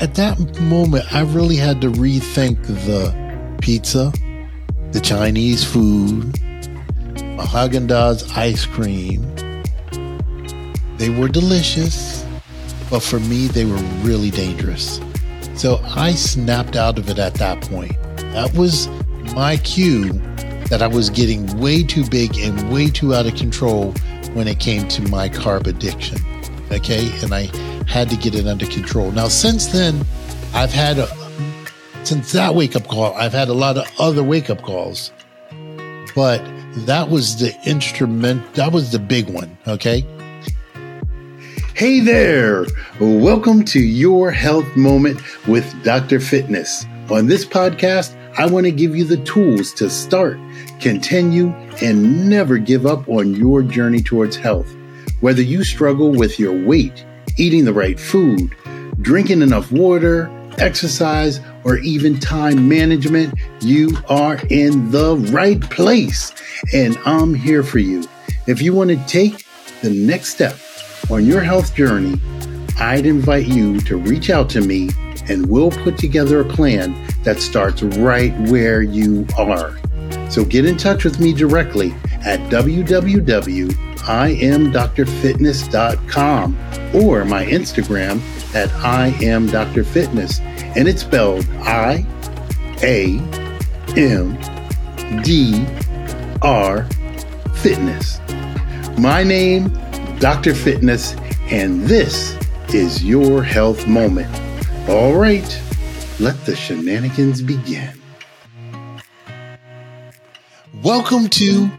at that moment, I really had to rethink the pizza, the Chinese food, Haagen-Dazs ice cream. They were delicious, but for me, they were really dangerous. So I snapped out of it at that point. That was my cue that I was getting way too big and way too out of control when it came to my carb addiction. Okay. And I had to get it under control. Now, since then, I've had, a, since that wake up call, I've had a lot of other wake up calls, but that was the instrument, that was the big one. Okay. Hey there! Welcome to Your Health Moment with Dr. Fitness. On this podcast, I want to give you the tools to start, continue, and never give up on your journey towards health. Whether you struggle with your weight, eating the right food, drinking enough water, exercise, or even time management, you are in the right place. And I'm here for you. If you want to take the next step on your health journey, I'd invite you to reach out to me and we'll put together a plan that starts right where you are. So get in touch with me directly at www.iamdrfitness.com or my Instagram at I am Dr. Fitness. And it's spelled I A M D R Fitness. My name, Dr. Fitness, and this is your health moment. All right, let the shenanigans begin. Welcome to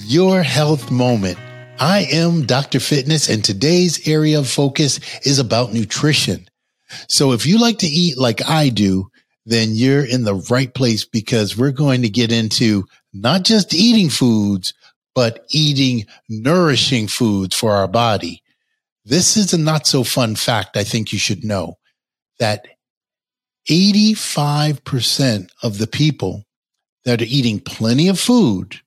Your Health Moment. I am Dr. Fitness, and today's area of focus is about nutrition. So if you like to eat like I do, then you're in the right place because we're going to get into not just eating foods, but eating nourishing foods for our body. This is a not so fun fact I think you should know that 85% of the people that are eating plenty of food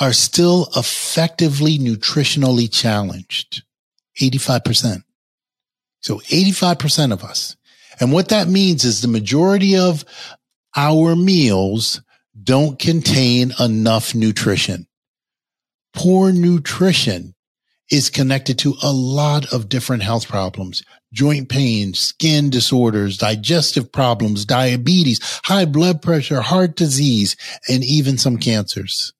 are still effectively nutritionally challenged. 85%. So 85% of us. And what that means is the majority of our meals don't contain enough nutrition. Poor nutrition is connected to a lot of different health problems, joint pain, skin disorders, digestive problems, diabetes, high blood pressure, heart disease, and even some cancers.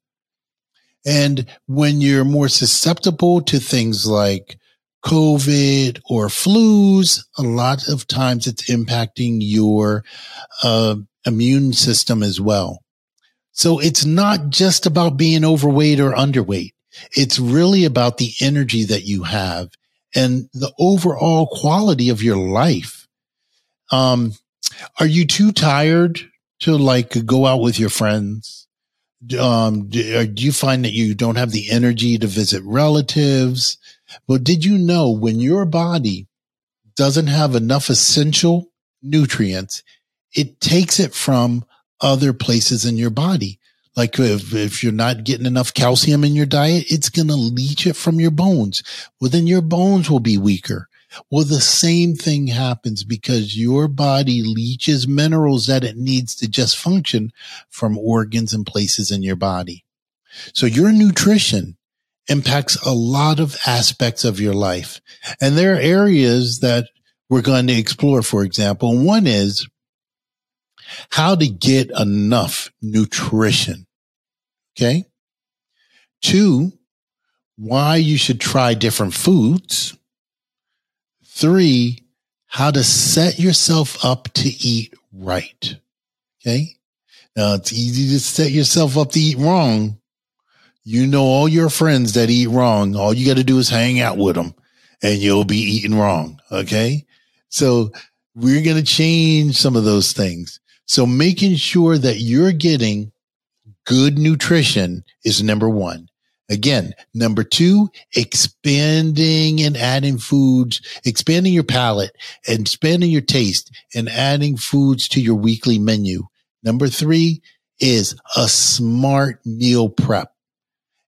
And when you're more susceptible to things like COVID or flus, a lot of times it's impacting your uh, immune system as well. So it's not just about being overweight or underweight. It's really about the energy that you have and the overall quality of your life. Um, are you too tired to like go out with your friends? Um, do, do you find that you don't have the energy to visit relatives? But did you know when your body doesn't have enough essential nutrients, it takes it from other places in your body. Like if, if you're not getting enough calcium in your diet, it's going to leach it from your bones. Well, then your bones will be weaker. Well, the same thing happens because your body leaches minerals that it needs to just function from organs and places in your body. So your nutrition impacts a lot of aspects of your life. And there are areas that we're going to explore, for example. One is how to get enough nutrition. Okay. Two, why you should try different foods. Three, how to set yourself up to eat right. Okay. Now it's easy to set yourself up to eat wrong. You know all your friends that eat wrong. All you got to do is hang out with them and you'll be eating wrong. Okay. So we're going to change some of those things. So making sure that you're getting good nutrition is number one. Again, number two, expanding and adding foods, expanding your palate and expanding your taste and adding foods to your weekly menu. Number three is a smart meal prep.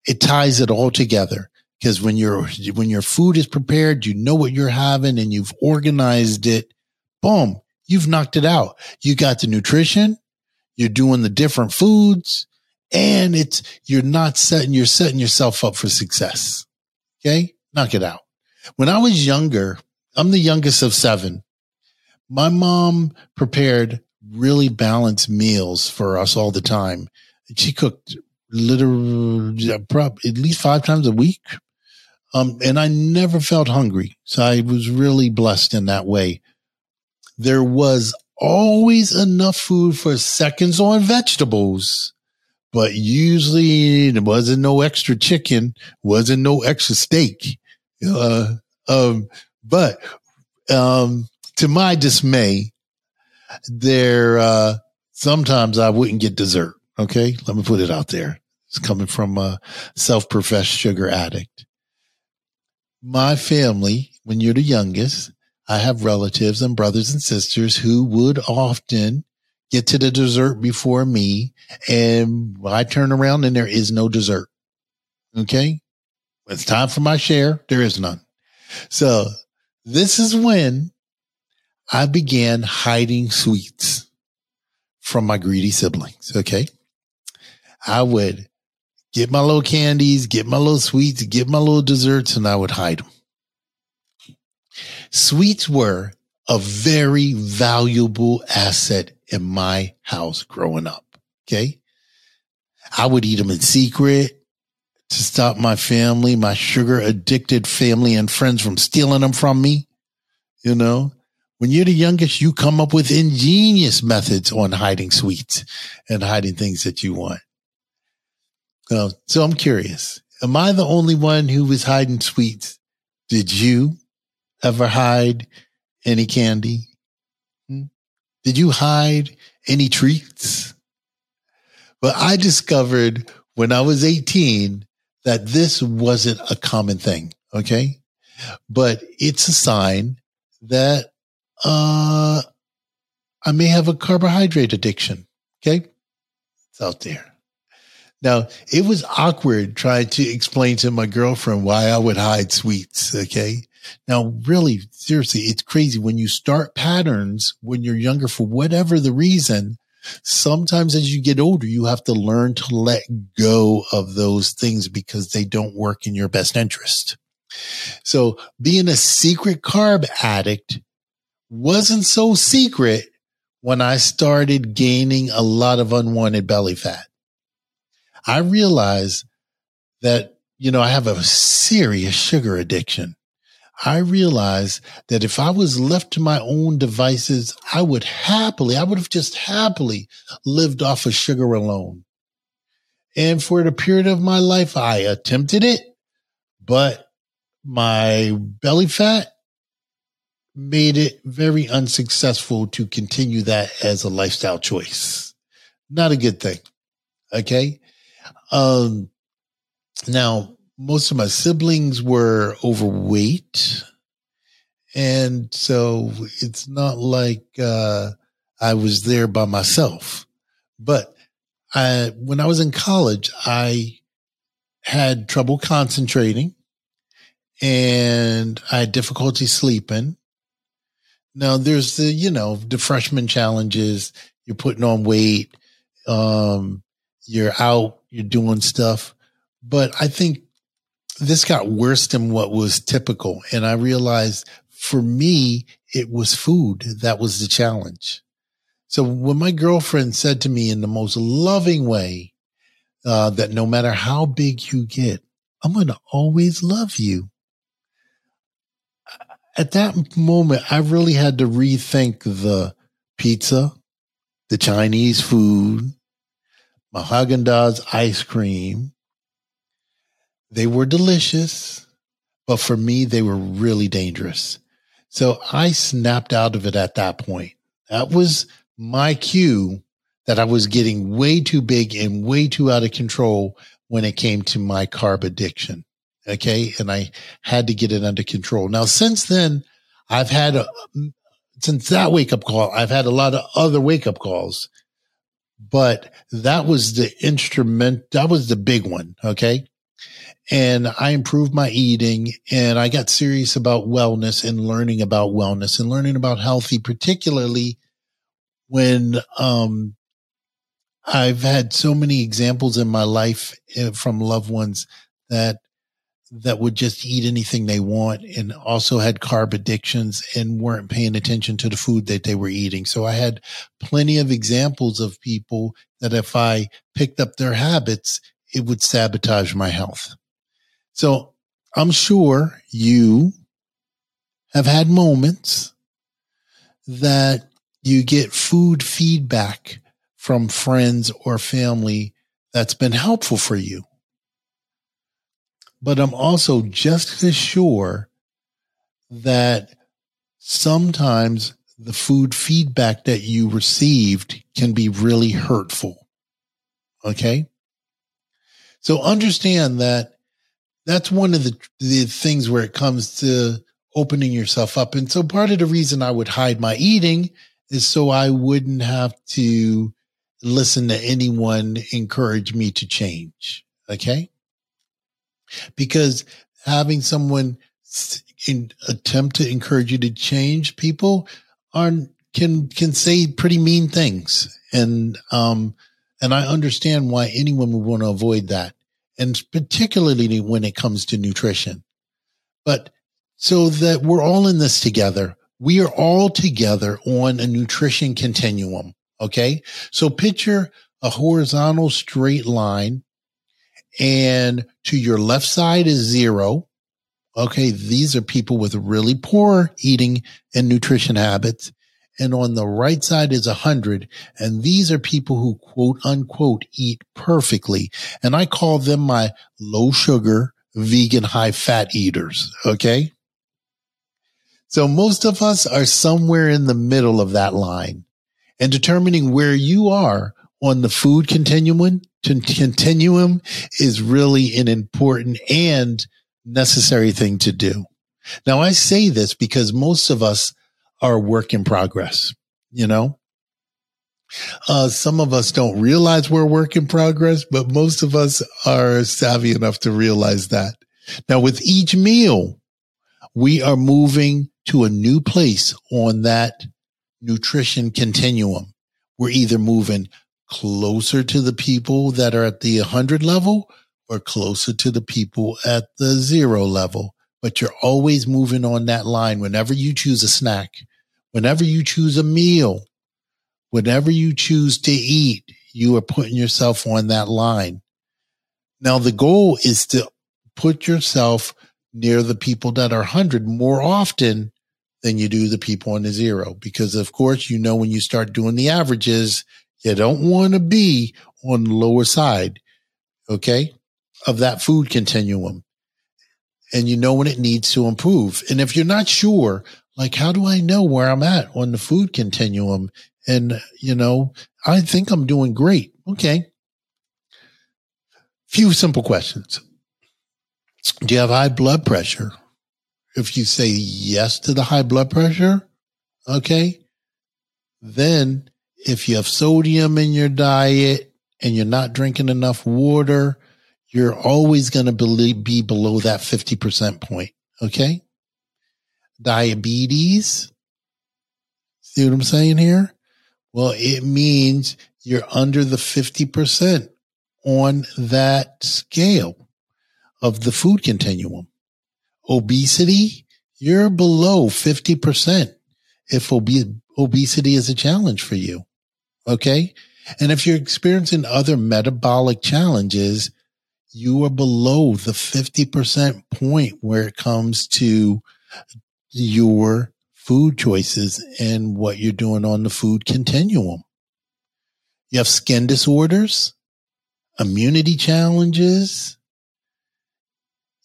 It ties it all together because when your, when your food is prepared, you know what you're having and you've organized it. Boom you've knocked it out. You got the nutrition, you're doing the different foods, and it's, you're not setting, you're setting yourself up for success. Okay. Knock it out. When I was younger, I'm the youngest of seven. My mom prepared really balanced meals for us all the time. She cooked literally at least five times a week. Um, and I never felt hungry. So I was really blessed in that way. There was always enough food for seconds on vegetables, but usually there wasn't no extra chicken, wasn't no extra steak. Uh, um, but, um, to my dismay, there, uh, sometimes I wouldn't get dessert. Okay. Let me put it out there. It's coming from a self-professed sugar addict. My family, when you're the youngest, I have relatives and brothers and sisters who would often get to the dessert before me. And I turn around and there is no dessert. Okay. It's time for my share, there is none. So this is when I began hiding sweets from my greedy siblings. Okay. I would get my little candies, get my little sweets, get my little desserts, and I would hide them. Sweets were a very valuable asset in my house growing up. Okay. I would eat them in secret to stop my family, my sugar addicted family and friends from stealing them from me. You know, when you're the youngest, you come up with ingenious methods on hiding sweets and hiding things that you want. Uh, so I'm curious. Am I the only one who was hiding sweets? Did you ever hide any candy? Hmm? Did you hide any treats? Well, I discovered when I was 18 that this wasn't a common thing. Okay. But it's a sign that, uh, I may have a carbohydrate addiction. Okay. It's out there. Now, it was awkward trying to explain to my girlfriend why I would hide sweets. Okay. Now, really, seriously, it's crazy when you start patterns when you're younger for whatever the reason. Sometimes as you get older, you have to learn to let go of those things because they don't work in your best interest. So being a secret carb addict wasn't so secret when I started gaining a lot of unwanted belly fat. I realized that, you know, I have a serious sugar addiction. I realized that if I was left to my own devices, I would happily, I would have just happily lived off of sugar alone. And for the period of my life, I attempted it, but my belly fat made it very unsuccessful to continue that as a lifestyle choice. Not a good thing. Okay. Um, now, most of my siblings were overweight. And so it's not like uh, I was there by myself. But I, when I was in college, I had trouble concentrating and I had difficulty sleeping. Now there's the, you know, the freshman challenges. You're putting on weight. Um, you're out you're doing stuff. But I think this got worse than what was typical. And I realized for me, it was food. That was the challenge. So when my girlfriend said to me in the most loving way, uh, that no matter how big you get, I'm going to always love you. At that moment, I really had to rethink the pizza, the Chinese food, my ice cream. They were delicious, but for me, they were really dangerous. So I snapped out of it at that point. That was my cue that I was getting way too big and way too out of control when it came to my carb addiction. Okay. And I had to get it under control. Now, since then, I've had a, since that wake up call, I've had a lot of other wake up calls but that was the instrument. That was the big one. Okay. And I improved my eating and I got serious about wellness and learning about wellness and learning about healthy, particularly when, um, I've had so many examples in my life eh, from loved ones that that would just eat anything they want and also had carb addictions and weren't paying attention to the food that they were eating. So I had plenty of examples of people that if I picked up their habits, it would sabotage my health. So I'm sure you have had moments that you get food feedback from friends or family that's been helpful for you. But I'm also just as sure that sometimes the food feedback that you received can be really hurtful. Okay. So understand that that's one of the, the things where it comes to opening yourself up. And so part of the reason I would hide my eating is so I wouldn't have to listen to anyone encourage me to change. Okay. Because having someone in, attempt to encourage you to change people are can can say pretty mean things and um and I understand why anyone would want to avoid that and particularly when it comes to nutrition. But so that we're all in this together, we are all together on a nutrition continuum. Okay. So picture a horizontal straight line and to your left side is zero. Okay. These are people with really poor eating and nutrition habits and on the right side is a hundred. And these are people who quote unquote eat perfectly. And I call them my low sugar, vegan, high fat eaters. Okay. So most of us are somewhere in the middle of that line and determining where you are on the food continuum continuum is really an important and necessary thing to do. Now I say this because most of us are work in progress, you know? Uh, some of us don't realize we're work in progress, but most of us are savvy enough to realize that. Now with each meal, we are moving to a new place on that nutrition continuum. We're either moving closer to the people that are at the 100 level or closer to the people at the zero level. But you're always moving on that line whenever you choose a snack Whenever you choose a meal, whenever you choose to eat, you are putting yourself on that line. Now, the goal is to put yourself near the people that are 100 more often than you do the people on the zero. Because, of course, you know, when you start doing the averages, you don't want to be on the lower side, okay, of that food continuum. And you know when it needs to improve. And if you're not sure, like, how do I know where I'm at on the food continuum? And, you know, I think I'm doing great. Okay. Few simple questions. Do you have high blood pressure? If you say yes to the high blood pressure, okay, then if you have sodium in your diet and you're not drinking enough water, you're always going to be below that 50% point. Okay diabetes. See what I'm saying here? Well, it means you're under the 50% on that scale of the food continuum. Obesity, you're below 50% if ob- obesity is a challenge for you. Okay. And if you're experiencing other metabolic challenges, you are below the 50% point where it comes to your food choices and what you're doing on the food continuum. You have skin disorders, immunity challenges.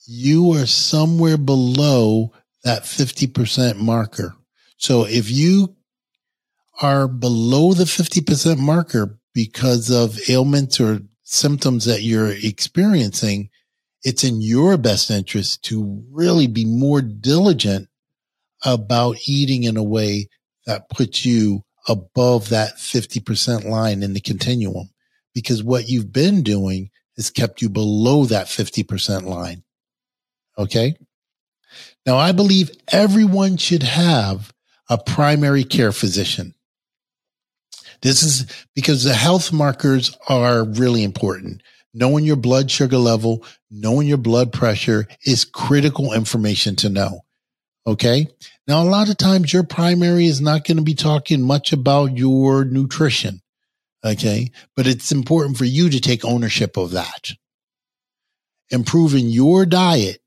You are somewhere below that 50% marker. So if you are below the 50% marker because of ailments or symptoms that you're experiencing, it's in your best interest to really be more diligent about eating in a way that puts you above that 50% line in the continuum. Because what you've been doing has kept you below that 50% line. Okay. Now I believe everyone should have a primary care physician. This is because the health markers are really important. Knowing your blood sugar level, knowing your blood pressure is critical information to know. Okay. Now, a lot of times your primary is not going to be talking much about your nutrition. Okay. But it's important for you to take ownership of that. Improving your diet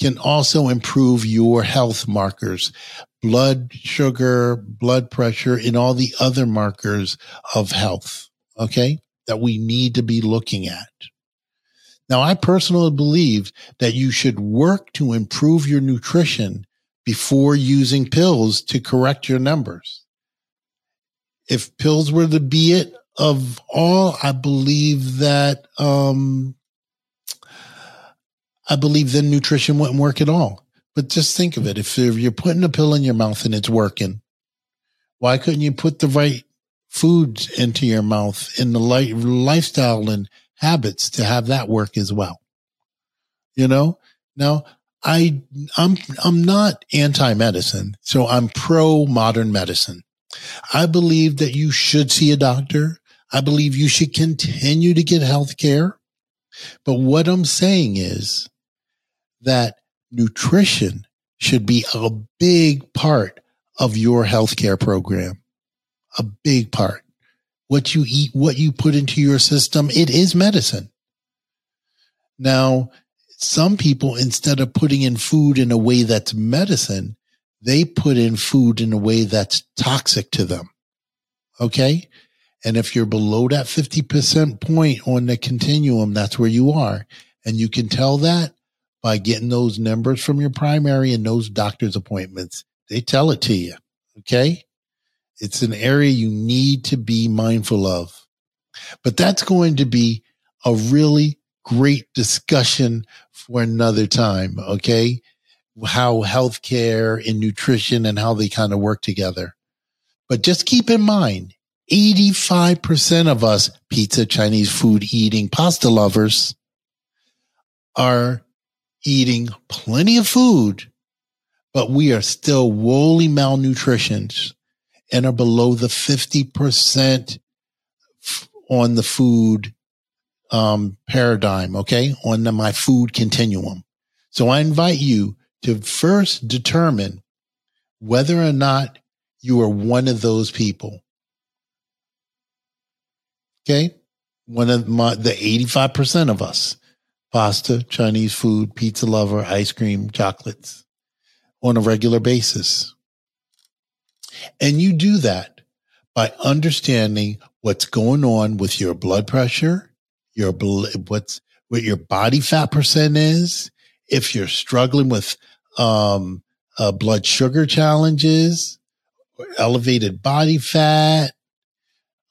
can also improve your health markers, blood sugar, blood pressure, and all the other markers of health. Okay. That we need to be looking at. Now, I personally believe that you should work to improve your nutrition before using pills to correct your numbers. If pills were the be it of all, I believe that, um, I believe then nutrition wouldn't work at all. But just think of it. If you're putting a pill in your mouth and it's working, why couldn't you put the right foods into your mouth in the light lifestyle and habits to have that work as well? You know, now I, I'm, I'm not anti-medicine. So I'm pro modern medicine. I believe that you should see a doctor. I believe you should continue to get health care. But what I'm saying is that nutrition should be a big part of your healthcare program. A big part. What you eat, what you put into your system, it is medicine. Now, some people, instead of putting in food in a way that's medicine, they put in food in a way that's toxic to them. Okay. And if you're below that 50% point on the continuum, that's where you are. And you can tell that by getting those numbers from your primary and those doctor's appointments. They tell it to you. Okay. It's an area you need to be mindful of. But that's going to be a really great discussion for another time. Okay. How healthcare and nutrition and how they kind of work together. But just keep in mind, 85% of us pizza, Chinese food eating pasta lovers are eating plenty of food, but we are still woefully malnutritioned and are below the 50% on the food um, paradigm, okay, on the, my food continuum. So I invite you to first determine whether or not you are one of those people. Okay. One of my, the 85% of us pasta, Chinese food, pizza lover, ice cream, chocolates on a regular basis. And you do that by understanding what's going on with your blood pressure, your what's what your body fat percent is, if you're struggling with um, uh, blood sugar challenges, elevated body fat,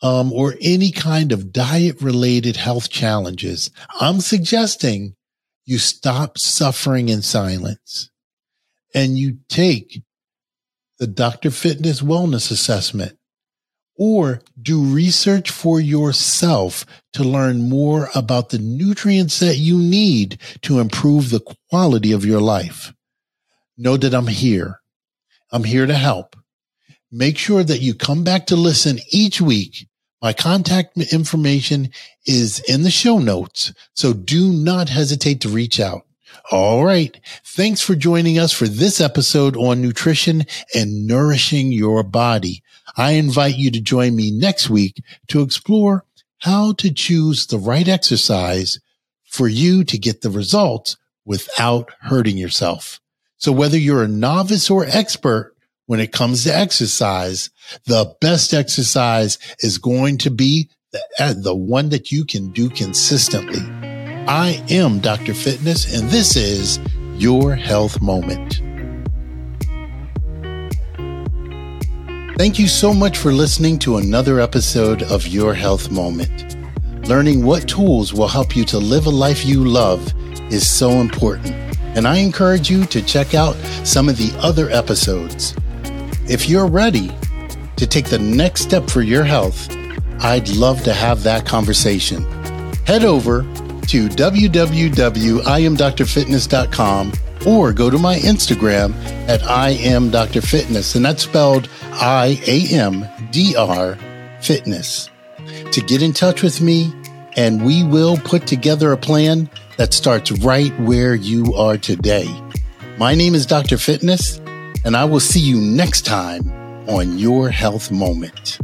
um, or any kind of diet related health challenges, I'm suggesting you stop suffering in silence. And you take the Dr. Fitness Wellness Assessment or do research for yourself to learn more about the nutrients that you need to improve the quality of your life. Know that I'm here. I'm here to help. Make sure that you come back to listen each week my contact information is in the show notes, so do not hesitate to reach out. All right. Thanks for joining us for this episode on nutrition and nourishing your body. I invite you to join me next week to explore how to choose the right exercise for you to get the results without hurting yourself. So whether you're a novice or expert, when it comes to exercise, the best exercise is going to be the, the one that you can do consistently. I am Dr. Fitness, and this is your health moment. Thank you so much for listening to another episode of Your Health Moment. Learning what tools will help you to live a life you love is so important, and I encourage you to check out some of the other episodes. If you're ready to take the next step for your health, I'd love to have that conversation. head over to www.iamdrfitness.com or go to my Instagram at I am Dr. Fitness, and that's spelled I A M D R Fitness. To get in touch with me, and we will put together a plan that starts right where you are today. My name is Dr. Fitness, and I will see you next time on Your Health Moment.